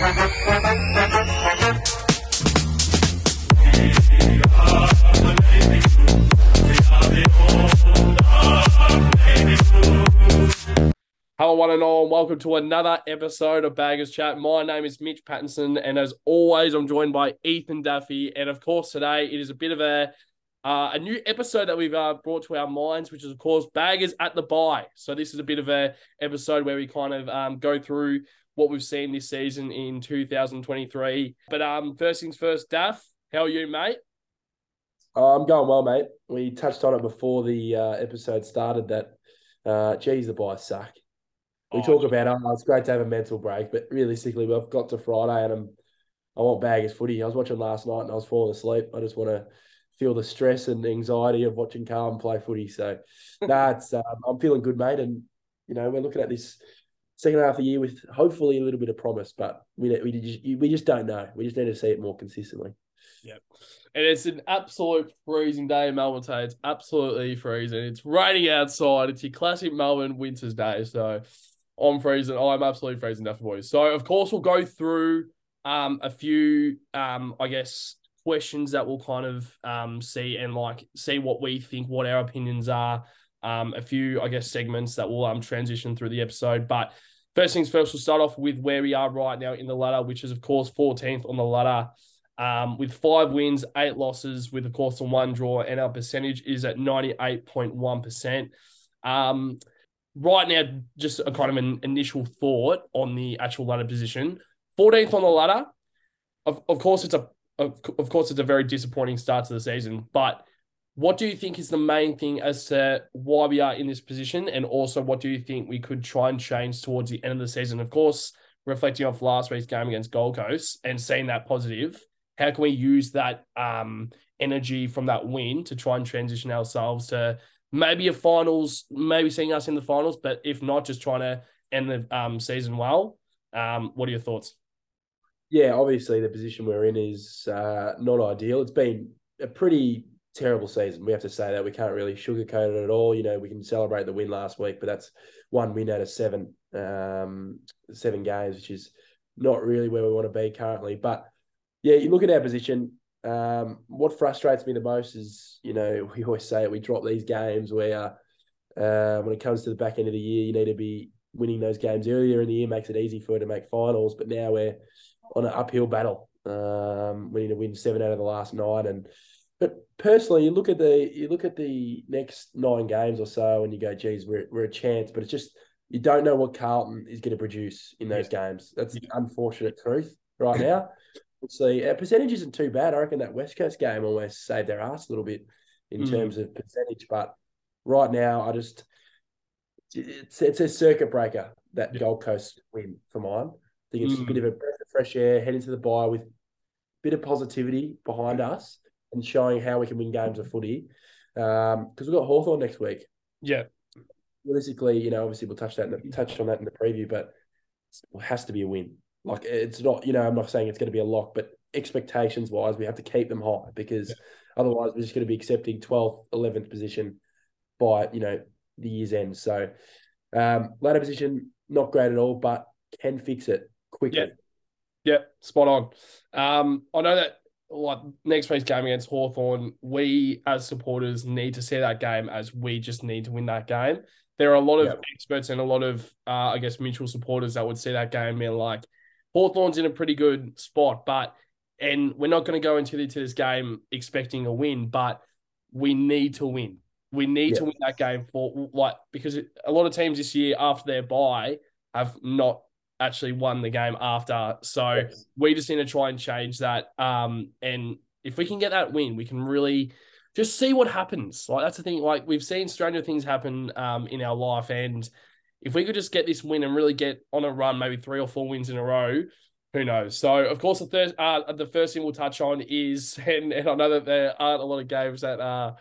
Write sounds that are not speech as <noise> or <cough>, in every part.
Hello, one and all, and welcome to another episode of Baggers Chat. My name is Mitch Pattinson, and as always, I'm joined by Ethan Duffy. And of course, today it is a bit of a uh, a new episode that we've uh, brought to our minds, which is of course Baggers at the Bye. So this is a bit of a episode where we kind of um, go through what we've seen this season in 2023. But um, first things first, Daff, how are you, mate? Oh, I'm going well, mate. We touched on it before the uh, episode started that, uh, geez, the byes suck. We Oh, talk about, oh, it's great to have a mental break, but realistically, we've got to Friday and I'm, I want baggers footy. I was watching last night and I was falling asleep. I just want to feel the stress and anxiety of watching Carlton play footy. So, <laughs> nah, it's, um, I'm feeling good, mate. And, you know, we're looking at this second half of the year with hopefully a little bit of promise, but we, we, just, we just don't know. We just need to see it more consistently. And it's an absolute freezing day in Melbourne today. It's absolutely freezing. It's raining outside. It's your classic Melbourne winter's day. So I'm freezing. I'm absolutely freezing, Duffy boys. So of course we'll go through um a few um I guess questions that we'll kind of um see and like see what we think, what our opinions are. Um, a few I guess segments that will um transition through the episode, but. First things first, we'll start off with where we are right now in the ladder, which is, of course, 14th on the ladder um, with five wins, eight losses, with of course a one draw, and our percentage is at ninety eight point one percent. Um, right now, just a kind of an initial thought on the actual ladder position. Fourteenth on the ladder. Of, of course, it's a of, of course it's a very disappointing start to the season. But what do you think is the main thing as to why we are in this position, and also what do you think we could try and change towards the end of the season? Of course, reflecting off last week's game against Gold Coast and seeing that positive how can we use that um, energy from that win to try and transition ourselves to maybe a finals, maybe seeing us in the finals, but if not, just trying to end the um, season well. Um, what are your thoughts? Yeah, obviously the position we're in is uh, not ideal. It's been a pretty terrible season. We have to say that we can't really sugarcoat it at all. You know, we can celebrate the win last week, but that's one win out of seven, um, seven games, which is not really where we want to be currently. But yeah, you look at our position. Um, what frustrates me the most is, you know, <laughs> we always say it, we drop these games where uh, when it comes to the back end of the year, you need to be winning those games earlier in the year, makes it easy for it to make finals. But now we're on an uphill battle. Um, we need to win seven out of the last nine. And but personally, you look at the you look at the next nine games or so, and you go, "Geez, we're we're a chance." But it's just you don't know what Carlton is going to produce in those games. That's the unfortunate truth right <laughs> now. We'll see. Our percentage isn't too bad. I reckon that West Coast game almost saved their ass a little bit in Mm. terms of percentage. But right now, I just it's it's a circuit breaker that Yeah. Gold Coast win for mine. I think it's a Mm. bit of a breath of fresh air, head into the bye with a bit of positivity behind us and showing how we can win games of footy. Because we've got Hawthorn next week. Yeah, Realistically, you know, obviously we'll touch that in the, touch on that in the preview, but it has to be a win. Like it's not, you know, I'm not saying it's going to be a lock, but expectations wise, we have to keep them high because otherwise we're just going to be accepting 12th, 11th position by, you know, the year's end. So um, ladder position, not great at all, but can fix it quickly. Yeah. yeah, spot on. Um, I know that like next week's game against Hawthorn, we as supporters need to see that game as we just need to win that game. There are a lot of Yeah. experts and a lot of, uh, I guess, mutual supporters that would see that game and like Hawthorn's in a pretty good spot, but and we're not going to go into, this game expecting a win, but we need to win. We need to win that game for like because it, a lot of teams this year after their bye have not actually won the game after. So Yes. we just need to try and change that. Um, and if we can get that win, we can really just see what happens. Like that's the thing. Like we've seen stranger things happen um in our life, and if we could just get this win and really get on a run, maybe three or four wins in a row, who knows? So of course the third, uh, the first thing we'll touch on is, <laughs> and, and I know that there aren't a lot of games that uh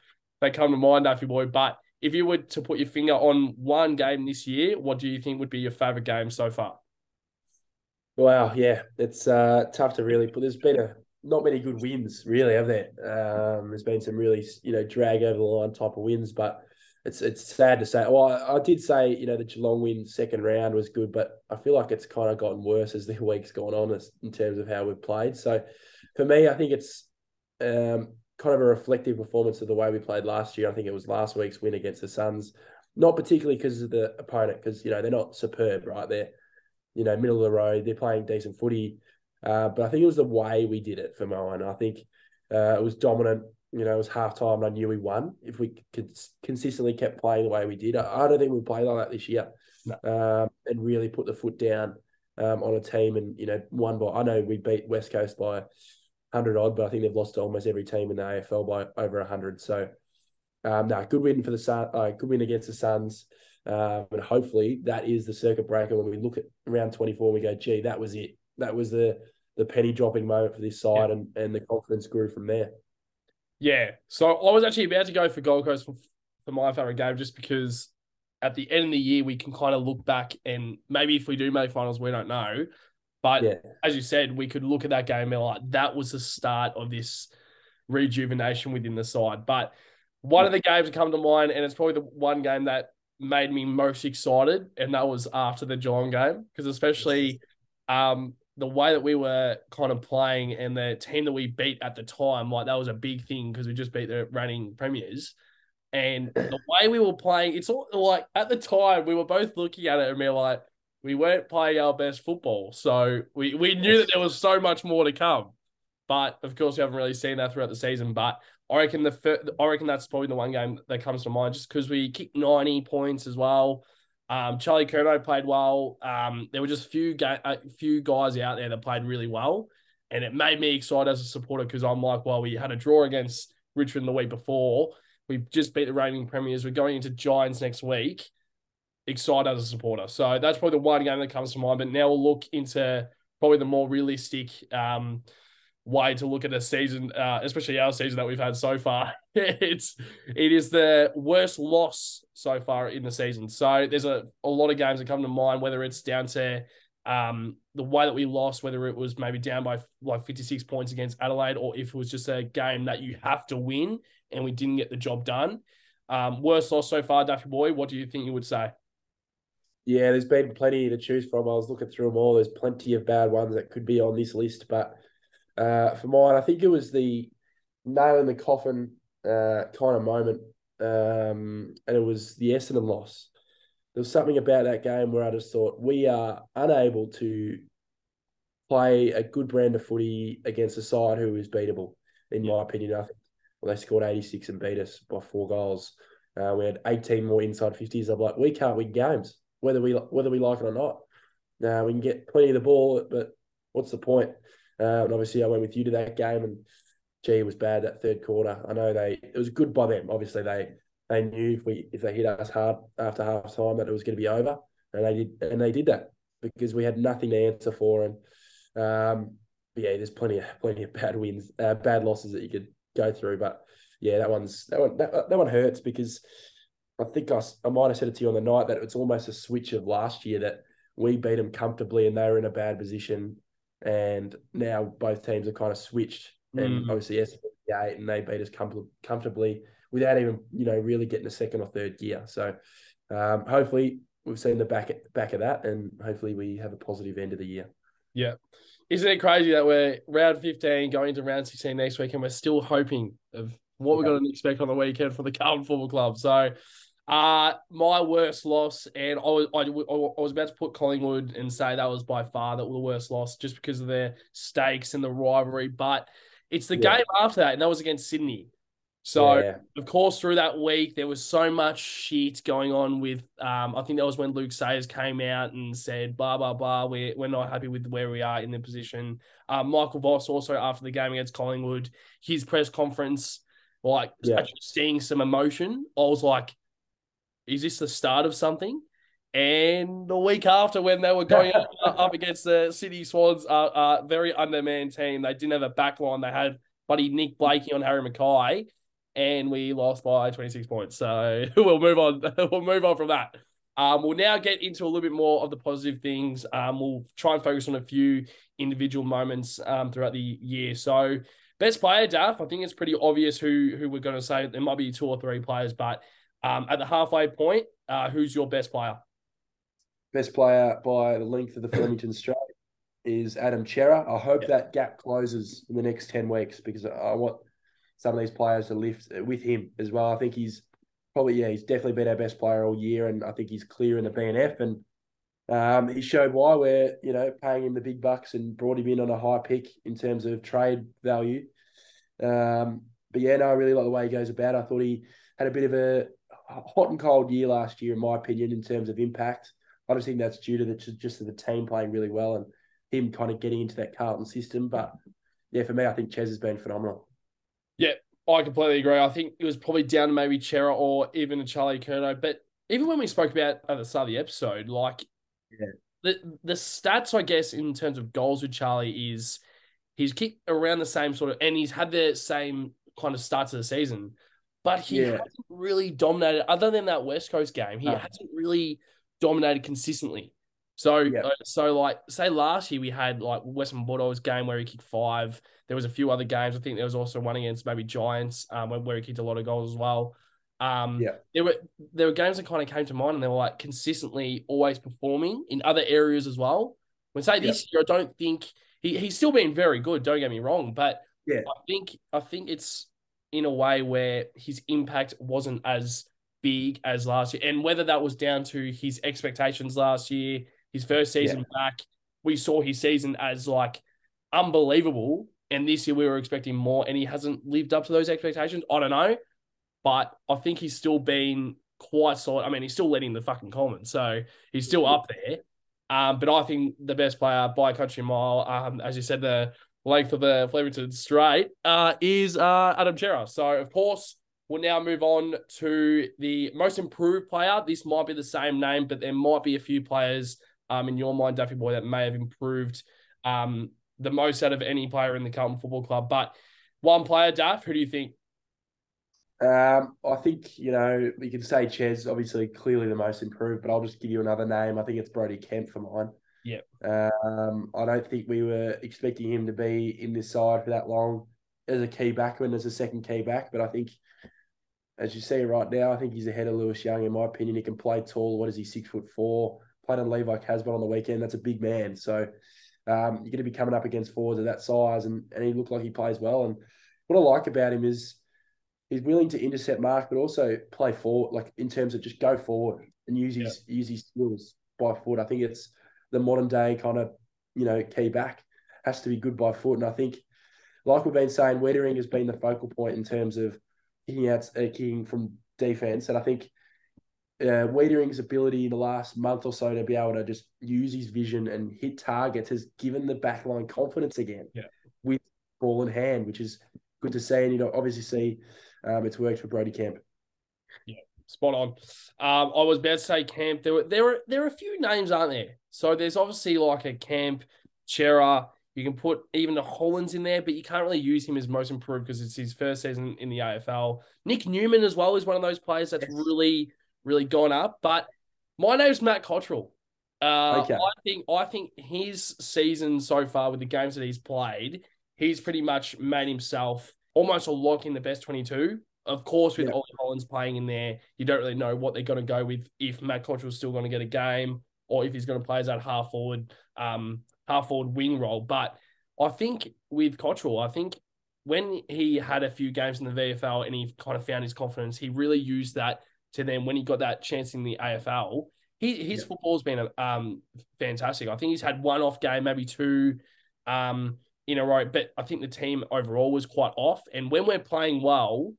that come to mind, Duffy boy, but if you were to put your finger on one game this year, what do you think would be your favorite game so far? Wow, yeah, it's uh, tough to really put. There's been a not many good wins, really, have there? Um, there's been some really, you know, drag over the line type of wins, but it's it's sad to say. Well, I, I, did say you know the Geelong win second round was good, but I feel like it's kind of gotten worse as the <laughs> week's gone on in terms of how we've played. So for me, I think it's um, kind of a reflective performance of the way we played last year. I think it was last week's win against the Suns, not particularly because of the opponent, because you know they're not superb, right? They're you know middle of the road. They're playing decent footy, uh, but I think it was the way we did it for mine. I think uh, it was dominant you know, it was half time and I knew we won. If we could consistently kept playing the way we did, I, I don't think we'll play like that this year. No. Um, and really put the foot down um, on a team and, you know, won by, I know we beat West Coast by 100 odd, but I think they've lost to almost every team in the AFL by over 100. So, um, no, good win for the Sun, uh, good win against the Suns. Um, and hopefully that is the circuit breaker when we look at round 24 we go, gee, that was it. That was the the penny dropping moment for this side yeah. and, and the confidence grew from there. Yeah. So I was actually about to go for Gold Coast for, for my favorite game just because at the end of the year we can kind of look back and maybe if we do make finals, we don't know. But yeah. as you said, we could look at that game and like that was the start of this rejuvenation within the side. But one of the games that come to mind, and it's probably the one game that made me most excited, and that was after the Geelong game, because especially um, the way that we were kind of playing and the team that we beat at the time, like that was a big thing because we just beat the reigning premiers. And <clears throat> the way we were playing, it's all like at the time we were both looking at it and we are like, we weren't playing our best football. So we, we knew that there was so much more to come. But of course, we haven't really seen that throughout the season. But I reckon the I reckon that's probably the one game that comes to mind just because we kicked 90 points as well. Um, Charlie Curnow played well. Um, there were just a few ga- a few guys out there that played really well, and it made me excited as a supporter because I'm like, well, we had a draw against Richmond the week before. We just beat the reigning premiers. We're going into Giants next week. Excited as a supporter. So that's probably the one game that comes to mind. But now we'll look into probably the more realistic um, way to look at a season, uh, especially our season that we've had so far. <laughs> it's it is the worst loss so far in the season. So there's a, a lot of games that come to mind, whether it's down to um, the way that we lost, whether it was maybe down by like 56 points against Adelaide, or if it was just a game that you have to win and we didn't get the job done. Um, worst loss so far, Duffy Boy. What do you think you would say? Yeah, there's been plenty to choose from. I was looking through them all. There's plenty of bad ones that could be on this list, but uh, for mine, I think it was the nail in the coffin uh, kind of moment, um, and it was the Essendon loss. There was something about that game where I just thought we are unable to play a good brand of footy against a side who is beatable. In yeah. my opinion, I think well, they scored 86 and beat us by four goals. Uh, we had 18 more inside 50s. I'm like, we can't win games, whether we whether we like it or not. Now we can get plenty of the ball, but what's the point? Uh, and obviously, I went with you to that game, and gee, it was bad that third quarter. I know they it was good by them. Obviously, they they knew if we if they hit us hard after half time that it was going to be over, and they did and they did that because we had nothing to answer for. And um, yeah, there's plenty of plenty of bad wins, uh, bad losses that you could go through, but yeah, that one's that one that, that one hurts because I think I, I might have said it to you on the night that it's almost a switch of last year that we beat them comfortably and they were in a bad position and now both teams are kind of switched. And mm. obviously, yes, eight, and they beat us com- comfortably without even you know really getting a second or third gear. So um, hopefully, we've seen the back back of that, and hopefully, we have a positive end of the year. Yeah. Isn't it crazy that we're round 15 going into round 16 next week and we're still hoping of what we're going to expect on the weekend for the Carlton Football Club? So, uh, my worst loss, and I was I, I was about to put Collingwood and say that was by far the, the worst loss just because of their stakes and the rivalry. But it's the yeah. game after that, and that was against Sydney. So yeah. of course, through that week, there was so much shit going on with. Um, I think that was when Luke Sayers came out and said, "Blah blah blah, we're we're not happy with where we are in the position." Uh, Michael Voss also after the game against Collingwood, his press conference, like yeah. seeing some emotion. I was like, is this the start of something? And the week after, when they were going up, up, against the Sydney Swans, a uh, uh, very undermanned team, they didn't have a back line. They had buddy Nick Blakey on Harry McKay, and we lost by 26 points. So <laughs> we'll move on. <laughs> we'll move on from that. Um, we'll now get into a little bit more of the positive things. Um, we'll try and focus on a few individual moments um, throughout the year. So, best player, Daff. I think it's pretty obvious who who we're going to say. There might be two or three players, but Um, at the halfway point, uh, who's your best player? Best player by the length of the Flemington Straight is Adam Cerra. I hope Yep. that gap closes in the next 10 weeks because I want some of these players to lift with him as well. I think he's probably, yeah, he's definitely been our best player all year, and I think he's clear in the BNF. And um, he showed why we're, you know, paying him the big bucks and brought him in on a high pick in terms of trade value. Um, but yeah, no, I really like the way he goes about. it. I thought he had a bit of a hot and cold year last year, in my opinion, in terms of impact. I just think that's due to the, just to the team playing really well and him kind of getting into that Carlton system. But yeah, for me, I think Ches has been phenomenal. Yeah, I completely agree. I think it was probably down to maybe Cerra or even a Charlie Curnow. But even when we spoke about at the start of the episode, like Yeah. the the stats, I guess, in terms of goals with Charlie is he's kicked around the same sort of, and he's had the same kind of start to the season, but he Yeah. hasn't really dominated. Other than that West Coast game, he No. hasn't really dominated consistently. So, Yeah. uh, so like, say last year we had like Western Bulldogs game where he kicked five. There was a few other games. I think there was also one against maybe Giants, um, where- where he kicked a lot of goals as well. Um, Yeah. there were there were games that kind of came to mind, and they were like consistently always performing in other areas as well. When say this year, I don't think he, he's still been very good. Don't get me wrong, but Yeah. I think I think it's in a way where his impact wasn't as big as last year, and whether that was down to his expectations last year, his first season back, we saw his season as like unbelievable, and this year we were expecting more, and he hasn't lived up to those expectations. I don't know, but I think he's still been quite solid. I mean, he's still leading the fucking Coleman, so he's still up there. Um, but I think the best player by country mile, um, as you said, the length of the Flemington straight, uh, is uh, Adam Cerra. So of course we'll now move on to the most improved player. This might be the same name, but there might be a few players um, in your mind, Duffy Boy, that may have improved um, the most out of any player in the Carlton Football Club. But one player, Duff, who do you think? Um, I think, you know, we can say Ches, obviously, clearly the most improved, but I'll just give you another name. I think it's Brodie Kemp for mine. Yep. Um, I don't think we were expecting him to be in this side for that long as a key backman, as a second key back, but I think, as you see right now, I think he's ahead of Lewis Young, in my opinion. He can play tall. What is he, six foot four? Played on Levi Casboult on the weekend. That's a big man. So um, you're going to be coming up against forwards of that size, and, and he looked like he plays well. And what I like about him is he's willing to intercept mark, but also play forward, like in terms of just go forward and use his use his skills by foot. I think it's the modern day kind of you know key back has to be good by foot, and I think like we've been saying, Weitering has been the focal point in terms of kicking out uh, kicking from defense, and I think. Uh, ability in the last month or so to be able to just use his vision and hit targets has given the backline confidence again. Yeah. With ball in hand, which is good to see. And you know, obviously see um, it's worked for Brodie Kemp. Spot on. Um, I was about to say Kemp. There were there were there are a few names, aren't there? So there's obviously like a Kemp, Cerra. You can put even the Hollands in there, but you can't really use him as most improved because it's his first season in the AFL. Nick Newman as well is one of those players that's Yes. really really gone up. But my name's Matt Cottrell. Uh, Okay. I think I think his season so far with the games that he's played, he's pretty much made himself almost a lock in the best twenty-two. Of course, with Yeah. Ollie Hollands playing in there, you don't really know what they're going to go with if Matt Cottrell's still going to get a game or if he's going to play as that half forward, um, half forward wing role. But I think with Cottrell, I think when he had a few games in the VFL and he kind of found his confidence, he really used that to then when he got that chance in the AFL, he, his Yeah. football's been um fantastic. I think he's had one off game, maybe two um in a row, but I think the team overall was quite off. And when we're playing well,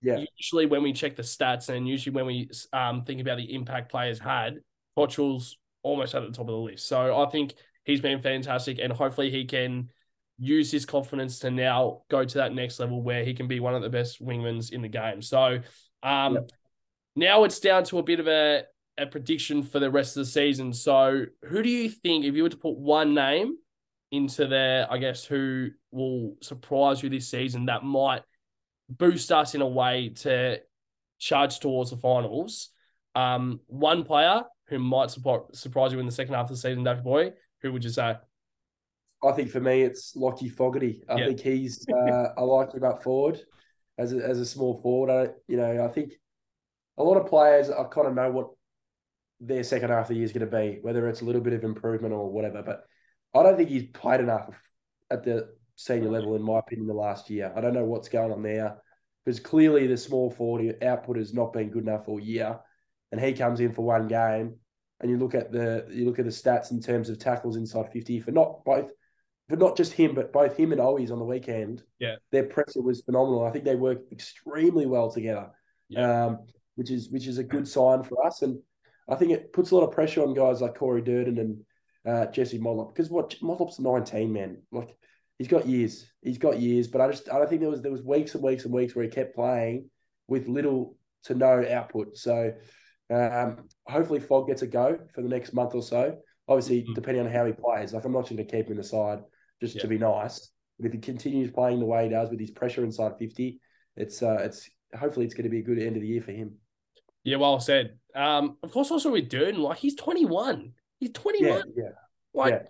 Yeah. usually when we check the stats and usually when we um think about the impact players had, Cottrell's almost at the top of the list. So I think he's been fantastic, and hopefully he can use his confidence to now go to that next level where he can be one of the best wingmans in the game. So um, Yep. now it's down to a bit of a, a prediction for the rest of the season. So who do you think, if you were to put one name into there, I guess, who will surprise you this season that might boost us in a way to charge towards the finals? Um, one player who might support, surprise you in the second half of the season, David Boy, who would you say? I think for me, it's Lachie Fogarty. I Yeah. think he's, <laughs> uh, I like him up forward as a, as a small forward. I, you know, I think a lot of players, I kind of know what their second half of the year is going to be, whether it's a little bit of improvement or whatever. But I don't think he's played enough at the senior level, in my opinion, the last year. I don't know what's going on there because clearly the small forward output has not been good enough all year, and he comes in for one game, and you look at the you look at the stats in terms of tackles inside fifty for not both. For not just him, but both him and Owies on the weekend. Yeah. Their pressure was phenomenal. I think they work extremely well together. Yeah. Um, which is which is a good sign for us. And I think it puts a lot of pressure on guys like Corey Durdin and uh, Jesse Motlop because what Motlop's nineteen, man. Like he's got years, he's got years. But I just I don't think there was there was weeks and weeks and weeks where he kept playing with little to no output. So um, hopefully Fogg gets a go for the next month or so. Obviously, Mhm. depending on how he plays, like I'm not just going to keep him in the side just Yeah. to be nice. But if he continues playing the way he does with his pressure inside fifty, it's uh, it's hopefully it's going to be a good end of the year for him. Yeah, well said. Um, of course, also with Durdin, like he's 21. He's 21. Yeah, yeah. Like yeah.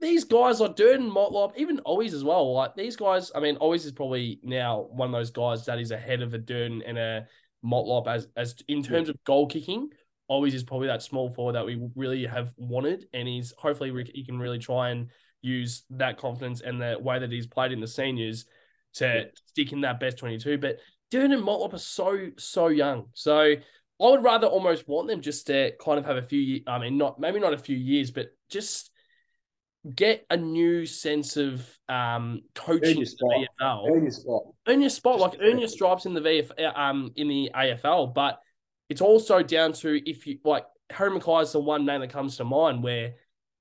these guys like Durdin, Motlop, even Owies as well. Like these guys, I mean, Owies is probably now one of those guys that is ahead of a Durdin and a Motlop as as in terms of goal kicking. Owies is probably that small forward that we really have wanted, and he's hopefully he can really try and use that confidence and the way that he's played in the seniors to Yeah. stick in that best twenty two. But Durdin and Motlop are so so young, so I would rather almost want them just to kind of have a few. I mean, not maybe not a few years, but just get a new sense of um coaching in the VFL. Earn your spot. Earn your spot, Just like earn your stripes in the VF, um in the AFL. But it's also down to if you like Harry McKay is the one name that comes to mind where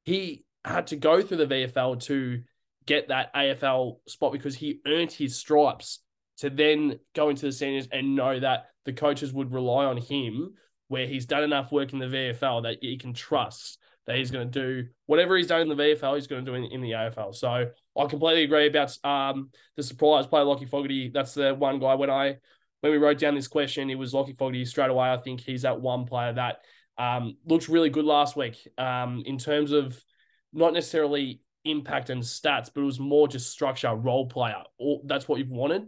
he had to go through the VFL to get that AFL spot because he earned his stripes to then go into the seniors and know that the coaches would rely on him where he's done enough work in the VFL that he can trust that he's going to do whatever he's done in the VFL, he's going to do in, in the AFL. So I completely agree about um the surprise player, Lachie Fogarty. That's the one guy when I when we wrote down this question, it was Lachie Fogarty straight away. I think he's that one player that um looked really good last week. Um in terms of not necessarily impact and stats, but it was more just structure, role player. That's what you've wanted.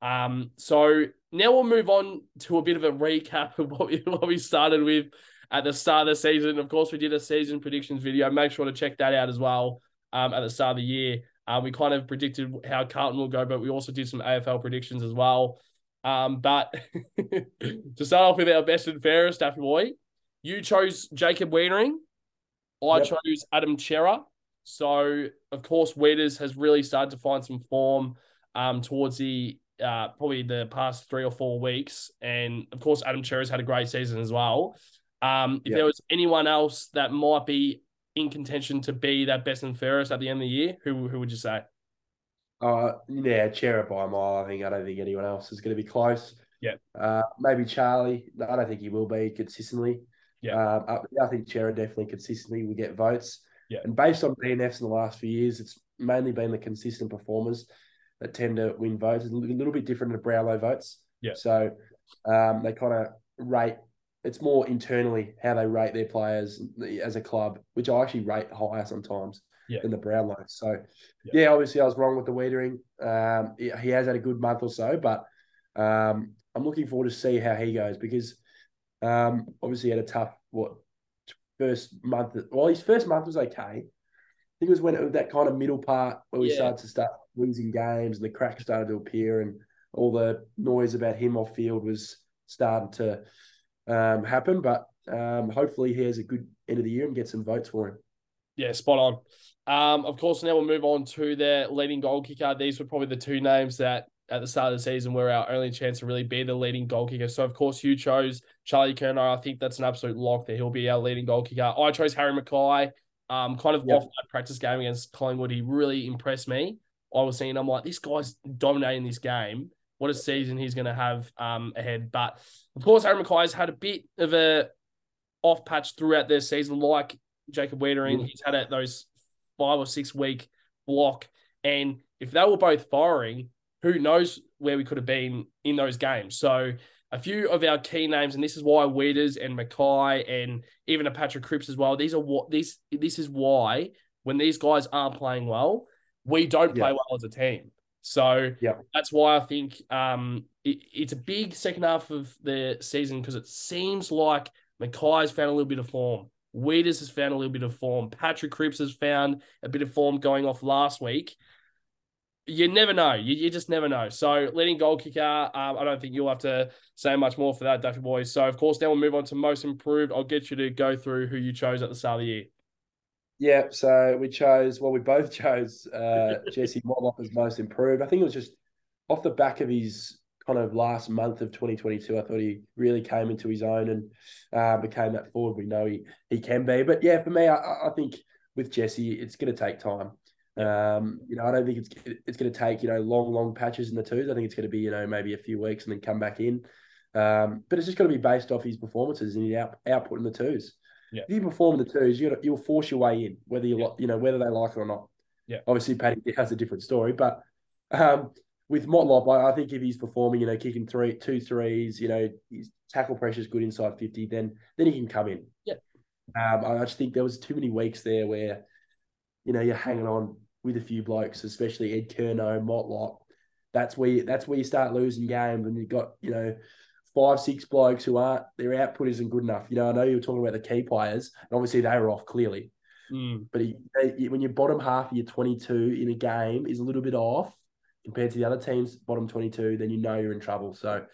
Um, so now we'll move on to a bit of a recap <laughs> of what we, what we started with at the start of the season. Of course, we did a season predictions video. Make sure to check that out as well um, at the start of the year. Uh, we kind of predicted how Carlton will go, but we also did some AFL predictions as well. Um, but <laughs> to start off with our best and fairest, Daffy Boy, you chose Jacob Weitering. I Yep. chose Adam Cerra. So, of course, Weeders has really started to find some form um, towards the uh, probably the past three or four weeks. And of course, Adam Cerra's had a great season as well. Um, if Yep. there was anyone else that might be in contention to be that best and fairest at the end of the year, who who would you say? Uh, yeah, Cerra by a mile. I think I don't think anyone else is going to be close. Yeah. Uh, maybe Charlie. No, I don't think he will be consistently. Yeah. Um, I, I think Cerra definitely consistently will get votes. Yeah. And based on DNFs in the last few years, it's mainly been the consistent performers that tend to win votes. It's a little little bit different to Brownlow votes. Yeah. So um, they kind of rate. It's more internally how they rate their players as a club, which I actually rate higher sometimes Yeah. than the Brownlow. So Yeah. yeah, obviously I was wrong with the Weitering. Um, he, he has had a good month or so, but um, I'm looking forward to see how he goes because um, obviously he had a tough what first month. Well, his first month was okay. I think it was when it was that kind of middle part where we Yeah. started to start losing games and the cracks started to appear and all the noise about him off field was starting to um, happen. But um, hopefully he has a good end of the year and get some votes for him. Yeah, spot on. Um, of course, now we'll move on to their leading goal kicker. These were probably the two names that at the start of the season were our only chance to really be the leading goal kicker. So, of course, you chose Charlie Curnow. I think that's an absolute lock that he'll be our leading goal kicker. I chose Harry McKay. Um, kind of Yep. off that practice game against Collingwood, he really impressed me. I was seeing, I'm like, this guy's dominating this game. What a season he's going to have um, ahead. But of course, Harry McKay's had a bit of a off patch throughout their season, like Jacob Weitering. Yeah. He's had a, those five or six week block. And if they were both firing, who knows where we could have been in those games. So a few of our key names, and this is why Weeders and McKay and even a Patrick Cripps as well. These are what these this is why when these guys aren't playing well, we don't play Yeah. well as a team. So Yeah. that's why I think um, it, it's a big second half of the season because it seems like McKay's found a little bit of form. Weeders has found a little bit of form. Patrick Cripps has found a bit of form going off last week. You never know. You, you just never know. So, leading goal kicker, um, I don't think you'll have to say much more for that, Duffy boys. So, of course, now we'll move on to most improved. I'll get you to go through who you chose at the start of the year. Yeah, so we chose, well, we both chose uh, Jesse Motlop as most improved. I think it was just off the back of his kind of last month of 2022. I thought he really came into his own and uh, became that forward we know he, he can be. But yeah, for me, I, I think with Jesse, it's going to take time. Um, you know, I don't think it's it's going to take you know long, long patches in the twos. I think it's going to be you know maybe a few weeks and then come back in. Um, but it's just going to be based off his performances and his out, output in the twos. Yeah. If you perform the twos, you you'll force your way in, whether you Yeah. like, you know whether they like it or not. Yeah. Obviously, Paddy has a different story, but um, with Motlop, I, I think if he's performing, you know, kicking three, two threes, you know, his tackle pressure is good inside fifty, then then he can come in. Yeah. Um, I just think there was too many weeks there where, you know, you're hanging on with a few blokes, especially Ed Curnow, Motlop. That's where you, that's where you start losing games and you've got you know five, six blokes who aren't their output isn't good enough. You know, I know you were talking about the key players, and obviously they were off clearly. Mm. But he, they- when your bottom half of your 22 in a game is a little bit off compared to the other team's bottom 22, then you know you're in trouble. So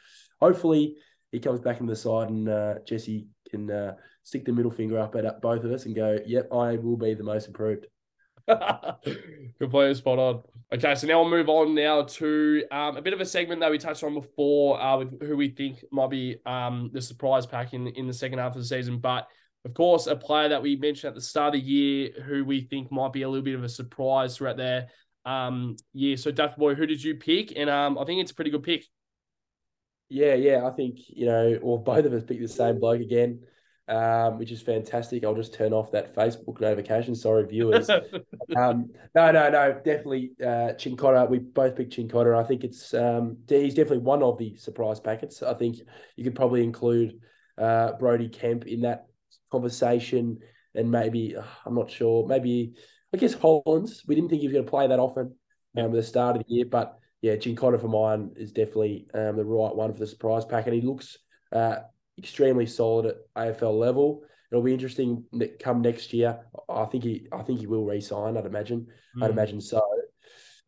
hopefully he comes back into the side and uh, Jesse can uh, stick the middle finger up at both of us and go, yep, I will be the most improved. <laughs> Completely spot on. Okay, so now we'll move on now to um, a bit of a segment that we touched on before uh, with who we think might be um, the surprise pack in, in the second half of the season. But of course, a player that we mentioned at the start of the year who we think might be a little bit of a surprise throughout their um, year. So, Duffy Boy, who did you pick? And um, I think it's a pretty good pick. Yeah, yeah, I think, you know, or both of us picked the same bloke again, um, which is fantastic. I'll just turn off that Facebook notification. Sorry, viewers. <laughs> um, no, no, no, definitely uh, Cincotta. We both picked Cincotta. I think it's um, he's definitely one of the surprise packets. I think you could probably include uh, Brodie Kemp in that conversation, and maybe uh, I'm not sure. Maybe I guess Hollands. We didn't think he was going to play that often um, at the start of the year, but yeah, Cincotta for mine is definitely um, the right one for the surprise pack, and he looks uh, extremely solid at AFL level. It'll be interesting come next year. I think he, I think he will re-sign. I'd imagine. I'd Mm. imagine so.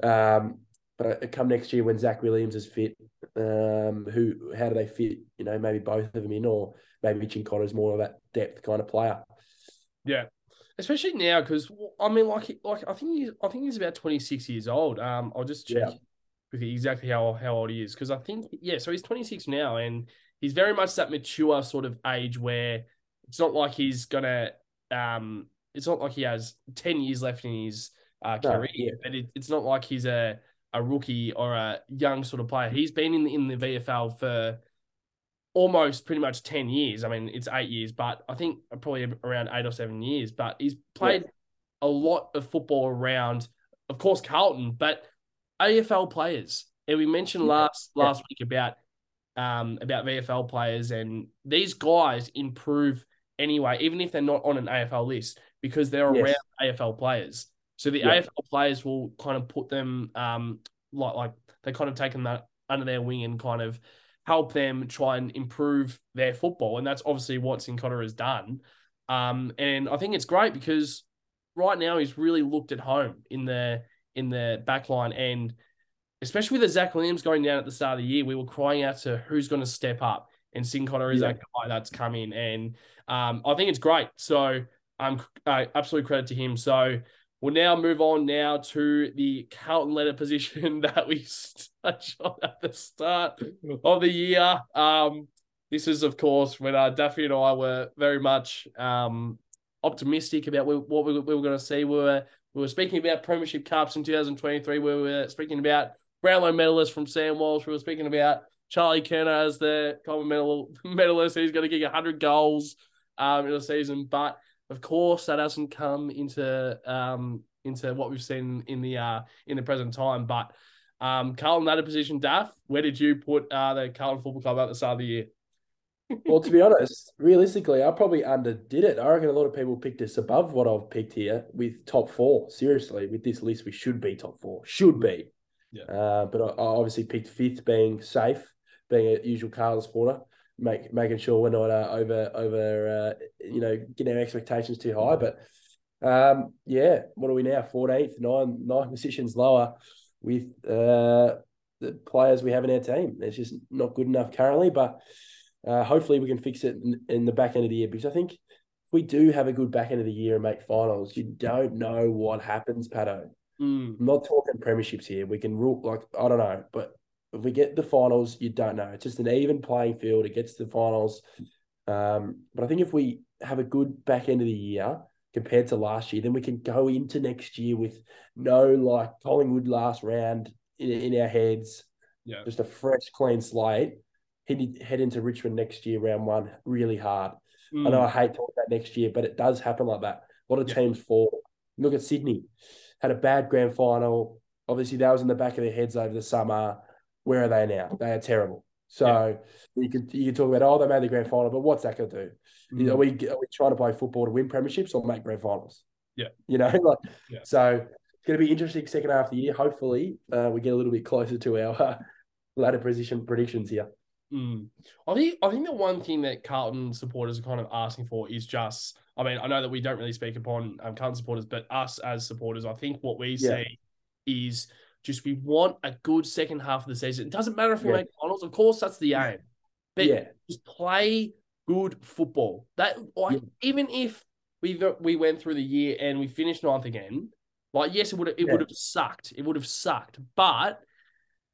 Um, but uh, come next year when Zac Williams is fit, um, who how do they fit? You know, maybe both of them in, or maybe Cincotta is more of that depth kind of player. Yeah, especially now because I mean, like, like I think he's, I think he's about twenty six years old. Um, I'll just check Yeah. with you exactly how how old he is because I think yeah, so he's twenty six now, and he's very much that mature sort of age where it's not like he's gonna um, it's not like he has ten years left in his uh, No, career, yeah. but it, it's not like he's a a rookie or a young sort of player. He's been in the, in the VFL for almost pretty much 10 years. I mean, it's eight years, but I think probably around eight or seven years. But he's played a lot of football around, of course, Carlton, but AFL players. And we mentioned last Yeah. last week about um about VFL players, and these guys improve anyway, even if they're not on an AFL list, because they're Yes. around AFL players. So the Yeah. AFL players will kind of put them um like like they kind of take them that under their wing and kind of help them try and improve their football. And that's obviously what Cincotta has done. Um, and I think it's great because right now he's really looked at home in the in the back line and especially with the Zac Williams going down at the start of the year, we were crying out to who's going to step up. And Cincotta is Yeah. that guy that's come in. And um, I think it's great. So um, uh, absolute credit to him. So we'll now move on now to the Carlton letter position <laughs> that we touched on at the start of the year. Um, this is, of course, when uh, Duffy and I were very much um, optimistic about we- what we, we were going to see. We were we were speaking about Premiership Cups in 2023. We were speaking about Brownlow medalist from Sam Walsh. We were speaking about Charlie Curnow as the Coleman medal <laughs> medalist. He's going to kick 100 goals um, in a season. But of course, that hasn't come into um, into what we've seen in the uh, in the present time. But um, Carlton ladder position, Daff, where did you put uh, the Carlton Football Club at the start of the year? <laughs> Well, to be honest, realistically, I probably underdid it. I reckon a lot of people picked us above what I've picked here with top four. Seriously, with this list, we should be top four. Should be. Yeah. Uh, but I, I obviously picked fifth, being safe, being a usual Carlton supporter, make, making sure we're not uh, over over uh, you know getting our expectations too high. But um, yeah, what are we now? Fourteenth, nine nine positions lower with uh, the players we have in our team. It's just not good enough currently, but uh, hopefully we can fix it in, in, the back end of the year because I think we do have a good back end of the year and make finals, you don't know what happens, Pato. Mm. I'm not talking premierships here. We can rule like I don't know, but if we get the finals, you don't know. It's just an even playing field. It gets to the finals. Um, but I think if we have a good back end of the year compared to last year, then we can go into next year with no like Collingwood last round in, in our heads. Yeah. Just a fresh, clean slate. Head, head into Richmond next year, round one, really hard. Mm. I know I hate talking about next year, but it does happen like that. A lot of Yeah. teams fall. Look at Sydney, had a bad grand final. Obviously, that was in the back of their heads over the summer. Where are they now? They are terrible. So you could you could talk about oh they made the grand final, but what's that going to do? Mm. Are we are we trying to play football to win premierships or make grand finals? Yeah. you know, <laughs> like Yeah. so it's going to be interesting second half of the year. Hopefully, uh, we get a little bit closer to our <laughs> uh, ladder position predictions here. Mm. I think I think the one thing that Carlton supporters are kind of asking for is just. I mean, I know that we don't really speak upon um, Carlton supporters, but us as supporters, I think what we Yeah. see is just we want a good second half of the season. It doesn't matter if we Yeah. make finals, of course, that's the aim. But yeah, just play good football. That like Yeah. even if we got- we went through the year and we finished ninth again, like yes, it would it would have sucked. It would have sucked, but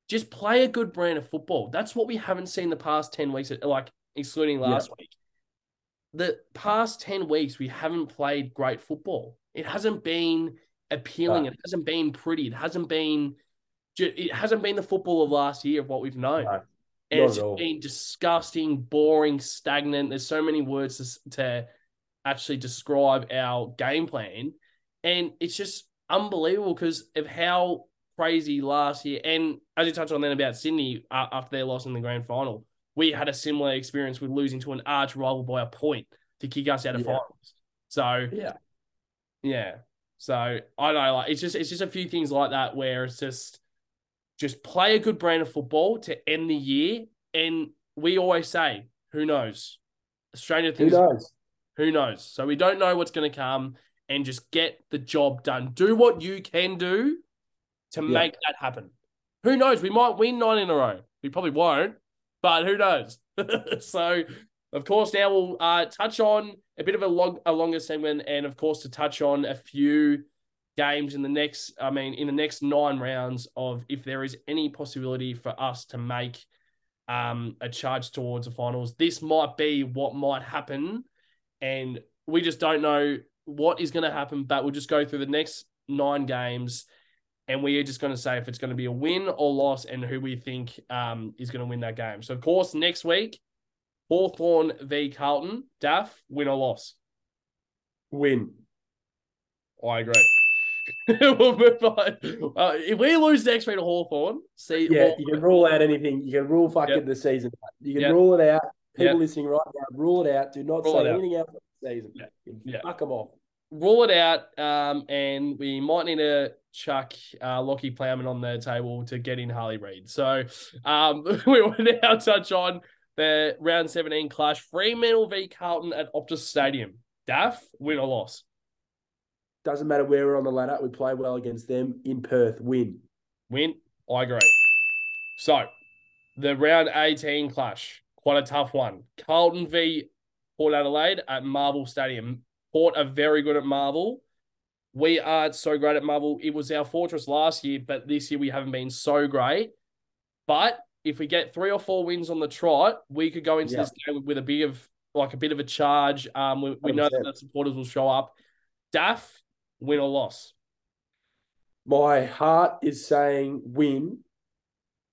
just play a good brand of football. That's what we haven't seen the past ten weeks. Like excluding last week, the past ten weeks we haven't played great football. It hasn't been appealing. No. It hasn't been pretty. It hasn't been. It hasn't been the football of last year of what we've known. No, And it's at just all. been disgusting, boring, stagnant. There's so many words to, to actually describe our game plan. And it's just unbelievable because of how crazy last year. And as you touched on then about Sydney uh, after their loss in the grand final, we had a similar experience with losing to an arch rival by a point to kick us out of Yeah. finals. So, yeah, yeah. So I don't know, like it's just it's just a few things like that where it's just just play a good brand of football to end the year. And we always say, who knows? Stranger who things knows? who knows? So we don't know what's going to come and just get the job done. Do what you can do to Yeah. make that happen. Who knows? We might win nine in a row. We probably won't, but who knows? <laughs> so, of course, now we'll uh, touch on a bit of a, long, a longer segment and, of course, to touch on a few games in the next, I mean, in the next nine rounds of if there is any possibility for us to make um, a charge towards the finals. This might be what might happen and we just don't know what is going to happen. But we'll just go through the next nine games, and we are just going to say if it's going to be a win or loss, and who we think um, is going to win that game. So, of course, next week, Hawthorn v Carlton. Daff, win or loss? Win. I agree. <laughs> we'll move on. Uh, if we lose next week to Hawthorn, see, Yeah, Haw- you can rule out anything. You can rule fucking Yep. the season. You can Yep. rule it out. People Yep. listening right now, rule it out. Do not Rule say out. anything else about the season. Yeah. Fuck them off. rule it out, um, and we might need to chuck uh, Lachie Plowman on the table to get in Harley Reid. So um, <laughs> we will now touch on the round 17 clash Fremantle v Carlton at Optus Stadium. Daff, win or loss? Doesn't matter where we're on the ladder. We play well against them in Perth. Win. Win. I agree. So the round 18 clash, quite a tough one. Carlton v Port Adelaide at Marvel Stadium. Port are very good at Marvel. We aren't so great at Marvel. It was our fortress last year, but this year we haven't been so great. But if we get three or four wins on the trot, we could go into Yeah. this game with a big of like a bit of a charge. Um, we, we know that the supporters will show up. Daff, win or loss? My heart is saying win,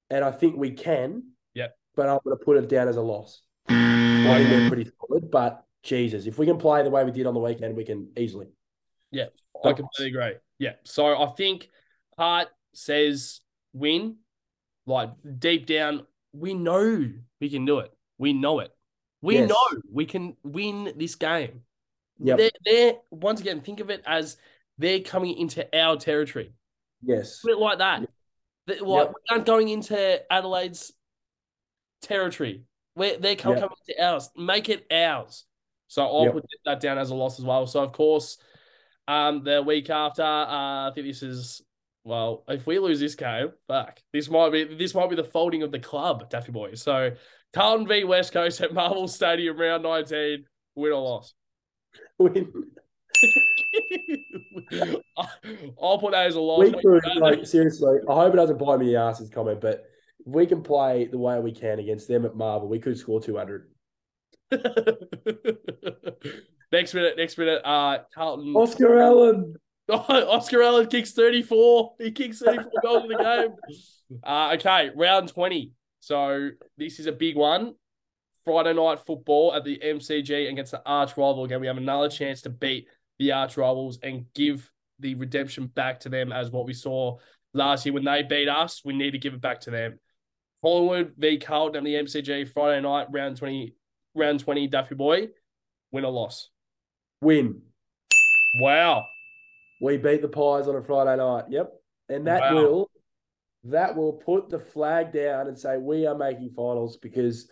and I think we can. Yep. But I'm going to put it down as a loss. I think they're pretty solid, but Jesus, if we can play the way we did on the weekend, we can easily. I completely agree. Yeah. So I think Heart says win. Like deep down, we know we can do it. We know it. We Yes. know we can win this game. Yeah. They're, they're once again think of it as they're coming into our territory. Yes. Put it like that. That, like, we aren't going into Adelaide's territory. We're, they're coming Yep. to ours. Make it ours. So I'll Yep. put that down as a loss as well. So of course, um, the week after, uh, I think this is well, if we lose this game, fuck, this might be this might be the folding of the club, Daffy boys. So Carlton v West Coast at <laughs> Marvel Stadium, round nineteen, win or loss. Win. <laughs> I'll put that as a loss. We could, like, seriously, I hope it doesn't bite me in the ass, this comment, but if we can play the way we can against them at Marvel, we could score 200. <laughs> next minute, next minute, uh, Carlton. Oscar Allen. <laughs> Oscar Allen kicks 34. He kicks 34 goals in the game. <laughs> Uh, okay, round 20. So this is a big one. Friday night football at the MCG against the arch rival again. We have another chance to beat the arch rivals and give the redemption back to them as what we saw last year when they beat us. We need to give it back to them. Collingwood v Carlton at the MCG Friday night, round 20, round 20, Duffy Boy. Win or loss? Win. Wow. We beat the Pies on a Friday night. Yep. And that Wow. will that will put the flag down and say we are making finals because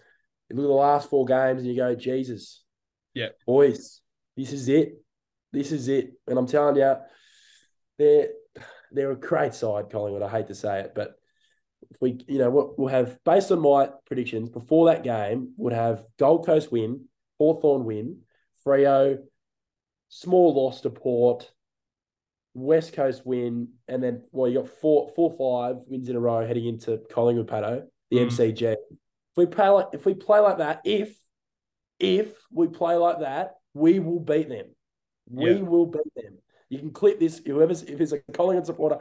you look at the last four games and you go, Jesus. Yeah. Boys, this is it. This is it. And I'm telling you, they're they're a great side, Collingwood. I hate to say it, but if we, you know, we'll, we'll have based on my predictions before that game, would have Gold Coast win, Hawthorn win, Freo, small loss to Port, West Coast win, and then well, you got four, four, five wins in a row heading into Collingwood Pato, the Mm. MCG. If we play like if we play like that, if if we play like that, we will beat them. We Yeah. will beat them. You can clip this. Whoever's if it's a Collingwood supporter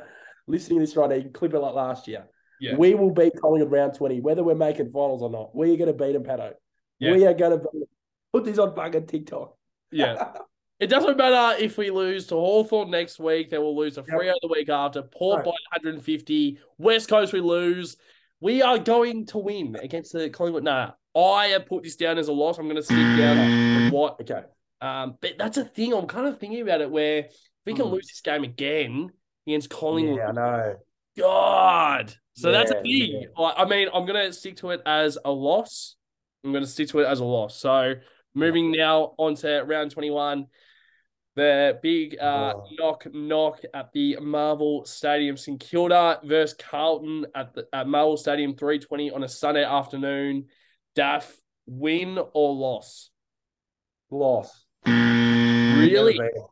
listening to this right now, you can clip it like last year. Yeah. We will beat Collingwood round twenty, whether we're making finals or not. We are going to beat them, Pato. Yeah. We are going to beat them. Put this on fucking TikTok. Yeah. <laughs> It doesn't matter if we lose to Hawthorn next week, then we'll lose to Yep. Freo the week after, Port Right. by 150, West Coast we lose. We are going to win against the Collingwood. Nah, I have put this down as a loss. I'm going to stick down what. okay. Um, but that's a thing. I'm kind of thinking about it where if we can Hmm. lose this game again against Collingwood, Yeah, I know. God. So that's a thing. yeah. I mean, I'm gonna stick to it as a loss. I'm gonna stick to it as a loss. So moving now on to round 21. The big uh, Oh. knock knock at the Marvel Stadium, St Kilda versus Carlton at the at Marvel Stadium, 320 on a Sunday afternoon. Daff, win or loss? Loss. Really? We never beat them.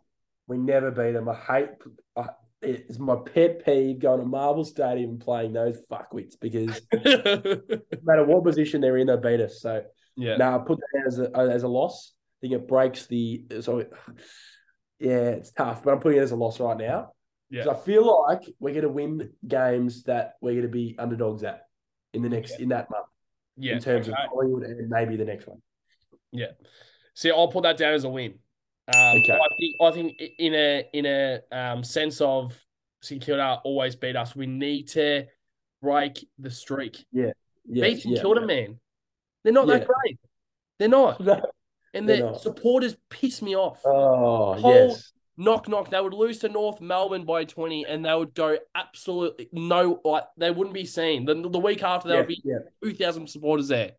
We never beat them. I hate. I, it's my pet peeve going to Marvel Stadium and playing those fuckwits because <laughs> no matter what position they're in, they beat us. So yeah. now I put that as a as a loss. I think it breaks the. So yeah, it's tough, but I'm putting it as a loss right now. Yeah. I feel like we're going to win games that we're going to be underdogs at in the next in that month yeah. in terms okay. of Collingwood and maybe the next one. Yeah. See, I'll put that down as a win. Um, Okay. I think I think in a in a um, sense of St Kilda always beat us. We need to break the streak. Yeah, beat St yeah. Kilda, man. They're not that great. They're not, <laughs> No. And not. supporters piss me off. Oh Whole- yes, knock knock. They would lose to North Melbourne by twenty, and they would go absolutely no. Like they wouldn't be seen. The the week after there yeah, would be yeah. two thousand supporters there.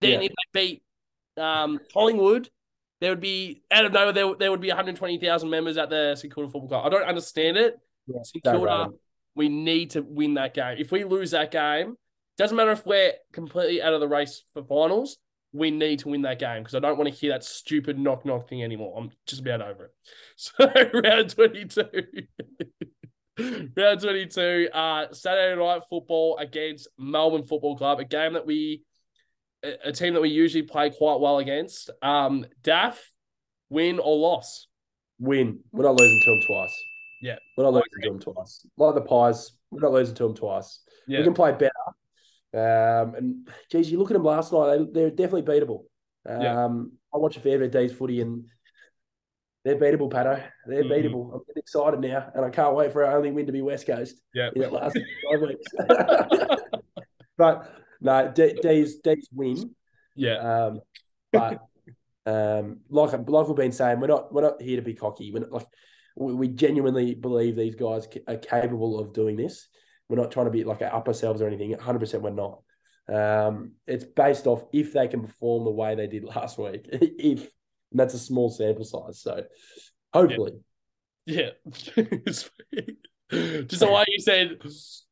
Then Yeah. if they beat um, Collingwood, there would be out of nowhere there, there would be one hundred twenty thousand members at the St Kilda Football Club. I don't understand it. Yeah, St Kilda, we need to win that game. If we lose that game, doesn't matter if we're completely out of the race for finals. We need to win that game because I don't want to hear that stupid knock knock thing anymore. I'm just about over it. <laughs> So round twenty two. <laughs> round twenty two. Uh Saturday night football against Melbourne Football Club, a game that we a team that we usually play quite well against. Um Daff, win or loss. Win. We're not losing to them twice. Yeah. we're not losing to them twice. Like the Pies, we're not losing to them twice. Yeah. We can play better. Um, and geez, you look at them last night; they, they're definitely beatable. Um, Yeah. I watch a fair bit of D's footy, and they're beatable, Pato. They're Mhm. beatable. I'm getting excited now, and I can't wait for our only win to be West Coast Yeah. in that <laughs> last five weeks. <laughs> but no, D, D's D's win. yeah. Um, but um, like like we've been saying, we're not we're not here to be cocky. We're not, like we, we genuinely believe these guys are capable of doing this. We're not trying to be like our upper selves or anything. 100% we're not. Um, it's based off if they can perform the way they did <laughs> last week. if and that's a small sample size, so hopefully. Yeah. <laughs> Just the way you said,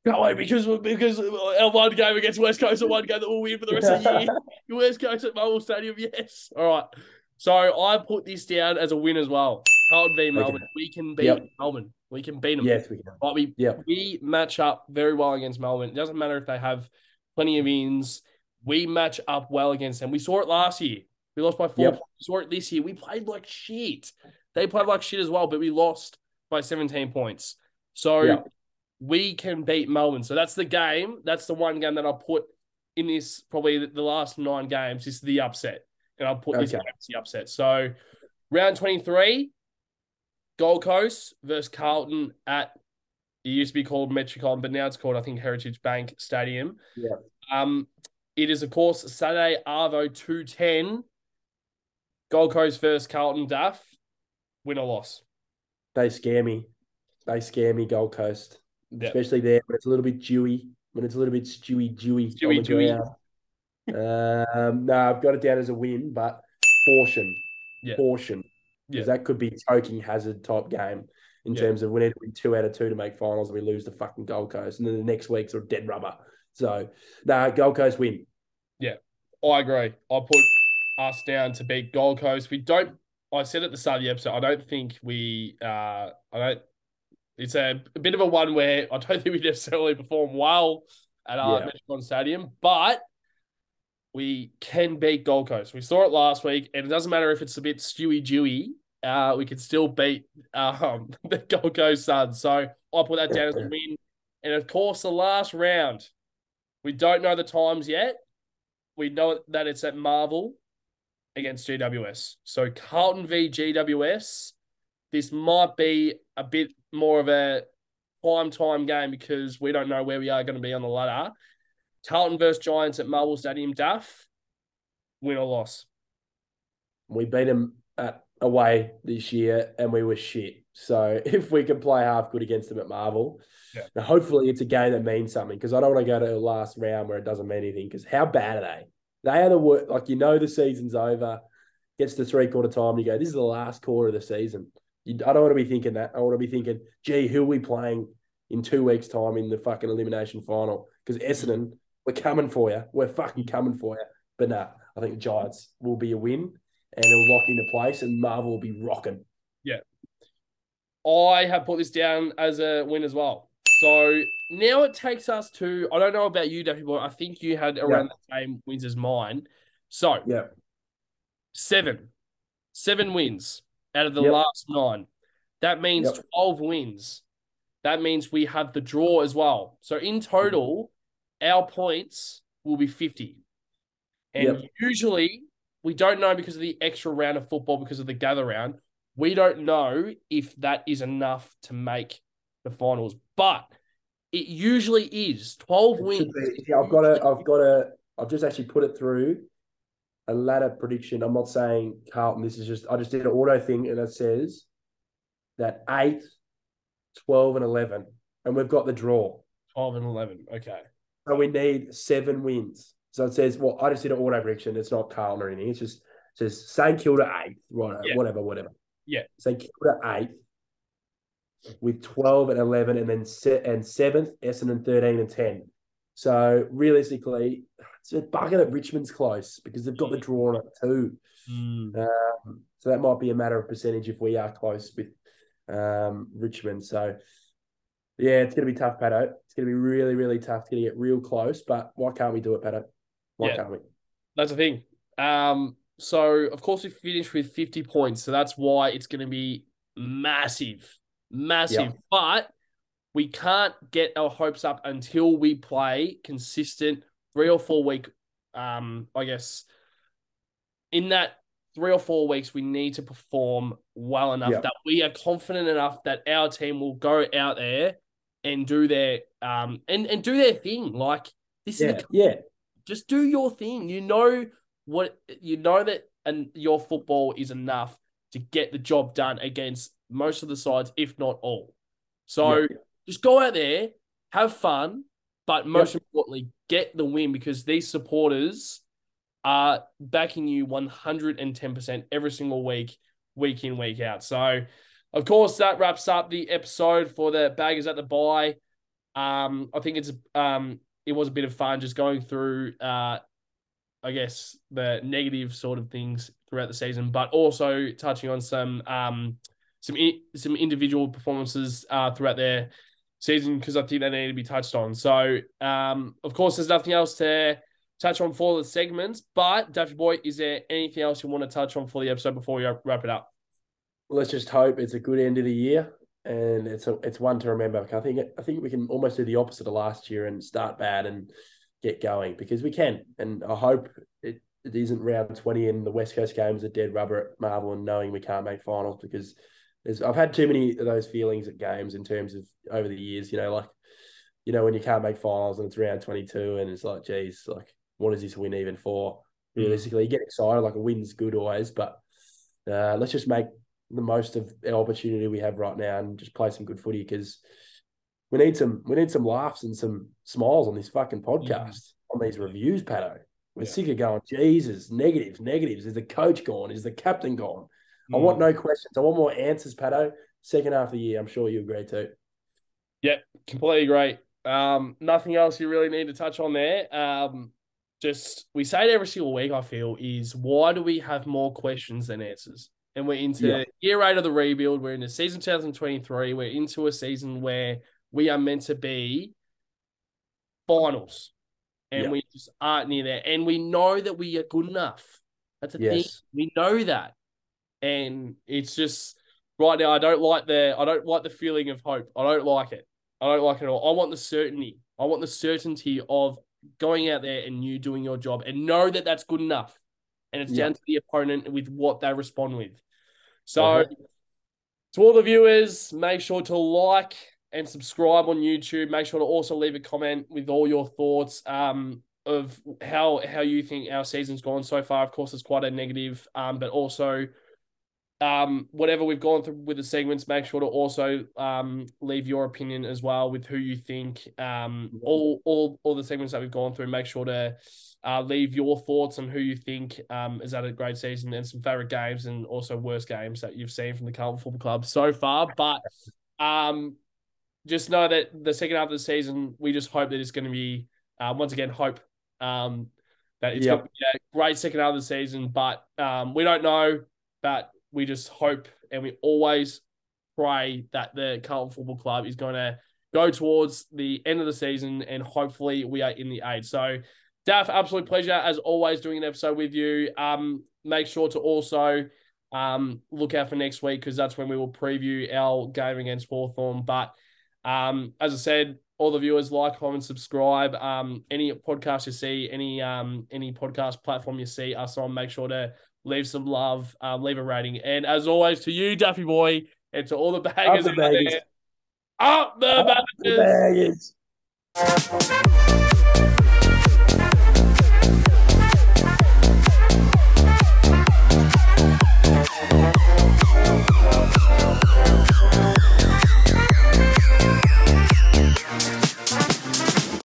can't wait because because our one game against West Coast and one game that we'll win for the rest of the year. <laughs> West Coast at Marvel Stadium, yes. All right. So I put this down as a win as well. Carlton v Melbourne. Okay. We can beat yep. Melbourne. We can beat them. Yes, we can. Right, we yep. we match up very well against Melbourne. It doesn't matter if they have plenty of ins. We match up well against them. We saw it last year. We lost by four. Yep. We saw it this year. We played like shit. They played like shit as well, but we lost by 17 points. So yep. we can beat Melbourne. So that's the game. That's the one game that I'll put in this probably the last nine games This is the upset. And I'll put okay. this as the upset. So round 23, Gold Coast versus Carlton at it used to be called Metricon, but now it's called I think Heritage Bank Stadium. Yeah. Um, it is of course Saturday Arvo two ten. Gold Coast versus Carlton Duff. Win or loss? They scare me. They scare me. Gold Coast, yep. especially there when it's a little bit dewy, when it's a little bit stewy, dewy, dewy, dewy. um, no, I've got it down as a win, but portion, yeah. portion because yeah. that could be choking hazard type game in yeah. terms of we need to win two out of two to make finals and we lose the fucking Gold Coast. And then the next week's are dead rubber. So, no, nah, Gold Coast win. Yeah, I agree. I put us down to beat Gold Coast. We don't, I said at the start of the episode, I don't think we, uh, I don't, it's a, a bit of a one where I don't think we necessarily perform well at our yeah. Stadium, but we can beat Gold Coast. We saw it last week, and it doesn't matter if it's a bit stewy dewy. Uh, we can still beat um, <laughs> the Gold Coast Suns. So I'll put that down as a win. And of course, the last round, we don't know the times yet. We know that it's at Marvel against GWS. So Carlton v GWS. This might be a bit more of a prime time game because we don't know where we are going to be on the ladder. Carlton versus Giants at Marvel Stadium. Duff, win or loss? We beat them at away this year and we were shit. So <laughs> if we can play half good against them at Marvel, yeah. hopefully it's a game that means something because I don't want to go to the last round where it doesn't mean anything. Because how bad are they? They are the worst. Like you know, the season's over. Gets to three quarter time, you go, this is the last quarter of the season. You, I don't want to be thinking that. I want to be thinking, gee, who are we playing in two weeks' time in the fucking elimination final? Because Essendon we're coming for you. We're fucking coming for you. But nah, I think the Giants will be a win and it'll lock into place and Marvel will be rocking. Yeah. I have put this down as a win as well. So now it takes us to I don't know about you, Daffy Boy. I think you had around yeah. the same wins as mine. So yeah. Seven. Seven wins out of the yep. last nine. That means yep. 12 wins. That means we have the draw as well. So in total, our points will be 50. And yep. usually we don't know because of the extra round of football, because of the gather round. We don't know if that is enough to make the finals, but it usually is 12 wins. Yeah, I've got a, I've got a, I've just actually put it through a ladder prediction. I'm not saying Carlton, this is just, I just did an auto thing and it says that 8, 12, and 11. And we've got the draw. 12 and 11. Okay. So we need seven wins. So it says, well, I just did an auto prediction. It's not Carlton or anything. It's just says St Kilda eighth, right? Yeah. Whatever, whatever. Yeah. St Kilda eighth with twelve and eleven, and then se- and seventh, Essendon thirteen and ten. So realistically, it's a bugger that Richmond's close because they've got the draw on it too. Mm. Um, so that might be a matter of percentage if we are close with um, Richmond. So yeah, it's going to be tough, Pato. It's going to be really, really tough It's going to get real close. But why can't we do it, Pato? Why yeah, can't we? That's the thing. Um, so of course we finished with fifty points, so that's why it's going to be massive, massive. Yep. But we can't get our hopes up until we play consistent three or four week. Um, I guess in that three or four weeks, we need to perform well enough yep. that we are confident enough that our team will go out there and do their um and and do their thing. Like this yeah, is the, yeah. Just do your thing. You know what you know that and your football is enough to get the job done against most of the sides, if not all. So yeah. just go out there, have fun, but most yep. importantly, get the win because these supporters are backing you 110% every single week, week in, week out. So, of course, that wraps up the episode for the baggers at the Bye. Um, I think it's um, it was a bit of fun just going through, uh, I guess, the negative sort of things throughout the season, but also touching on some um, some some individual performances uh, throughout their season because I think they need to be touched on. So, um, of course, there's nothing else to touch on for the segments, but Daffy Boy, is there anything else you want to touch on for the episode before we wrap it up? Let's just hope it's a good end of the year and it's a it's one to remember. I think I think we can almost do the opposite of last year and start bad and get going because we can. And I hope it, it isn't round twenty and the West Coast games are dead rubber at Marvel and knowing we can't make finals because there's, I've had too many of those feelings at games in terms of over the years. You know, like you know when you can't make finals and it's round twenty two and it's like, geez, like what is this win even for? Hmm. Realistically, you get excited like a win's good always, but uh, let's just make the most of the opportunity we have right now and just play some good footy because we need some we need some laughs and some smiles on this fucking podcast yeah. on these reviews, Pato. We're yeah. sick of going, Jesus, negatives, negatives. Is the coach gone? Is the captain gone? Mm. I want hmm. no questions. I want more answers, Pato. Second half of the year, I'm sure you agree too. Yep, completely agree. Um, nothing else you really need to touch on there. Um, just we say it every single week. I feel is why do we have more questions than answers? And we're into yeah. year eight of the rebuild. We're in into season 2023. We're into a season where we are meant to be finals, and yeah. we just aren't near there. And we know that we are good enough. That's a yes. thing. We know that, and it's just right now. I don't like the. I don't like the feeling of hope. I don't like it. I don't like it at all. I want the certainty. I want the certainty of going out there and you doing your job and know that that's good enough. And it's yeah. down to the opponent with what they respond with. So, uh-huh. to all the viewers, make sure to like and subscribe on YouTube. Make sure to also leave a comment with all your thoughts um, of how how you think our season's gone so far. Of course, it's quite a negative, um, but also um, whatever we've gone through with the segments, make sure to also um, leave your opinion as well with who you think. Um, all all all the segments that we've gone through, make sure to uh, leave your thoughts on who you think um, is at a great season and some favorite games and also worst games that you've seen from the Carlton Football Club so far. But um, just know that the second half of the season, we just hope that it's going to be uh, once again hope um, that it's yep. going to be a great second half of the season. But um, we don't know, but we just hope and we always pray that the Carlton Football Club is going to go towards the end of the season and hopefully we are in the eight. So, Daff, absolute pleasure as always doing an episode with you. Um, make sure to also um, look out for next week because that's when we will preview our game against Hawthorn. But um, as I said, all the viewers like, comment, subscribe. Um, any podcast you see, any um, any podcast platform you see us on, make sure to leave some love, um, leave a rating. And as always, to you, Duffy Boy, and to all the baggers, up the baggers. There, up the up baggers. The baggers.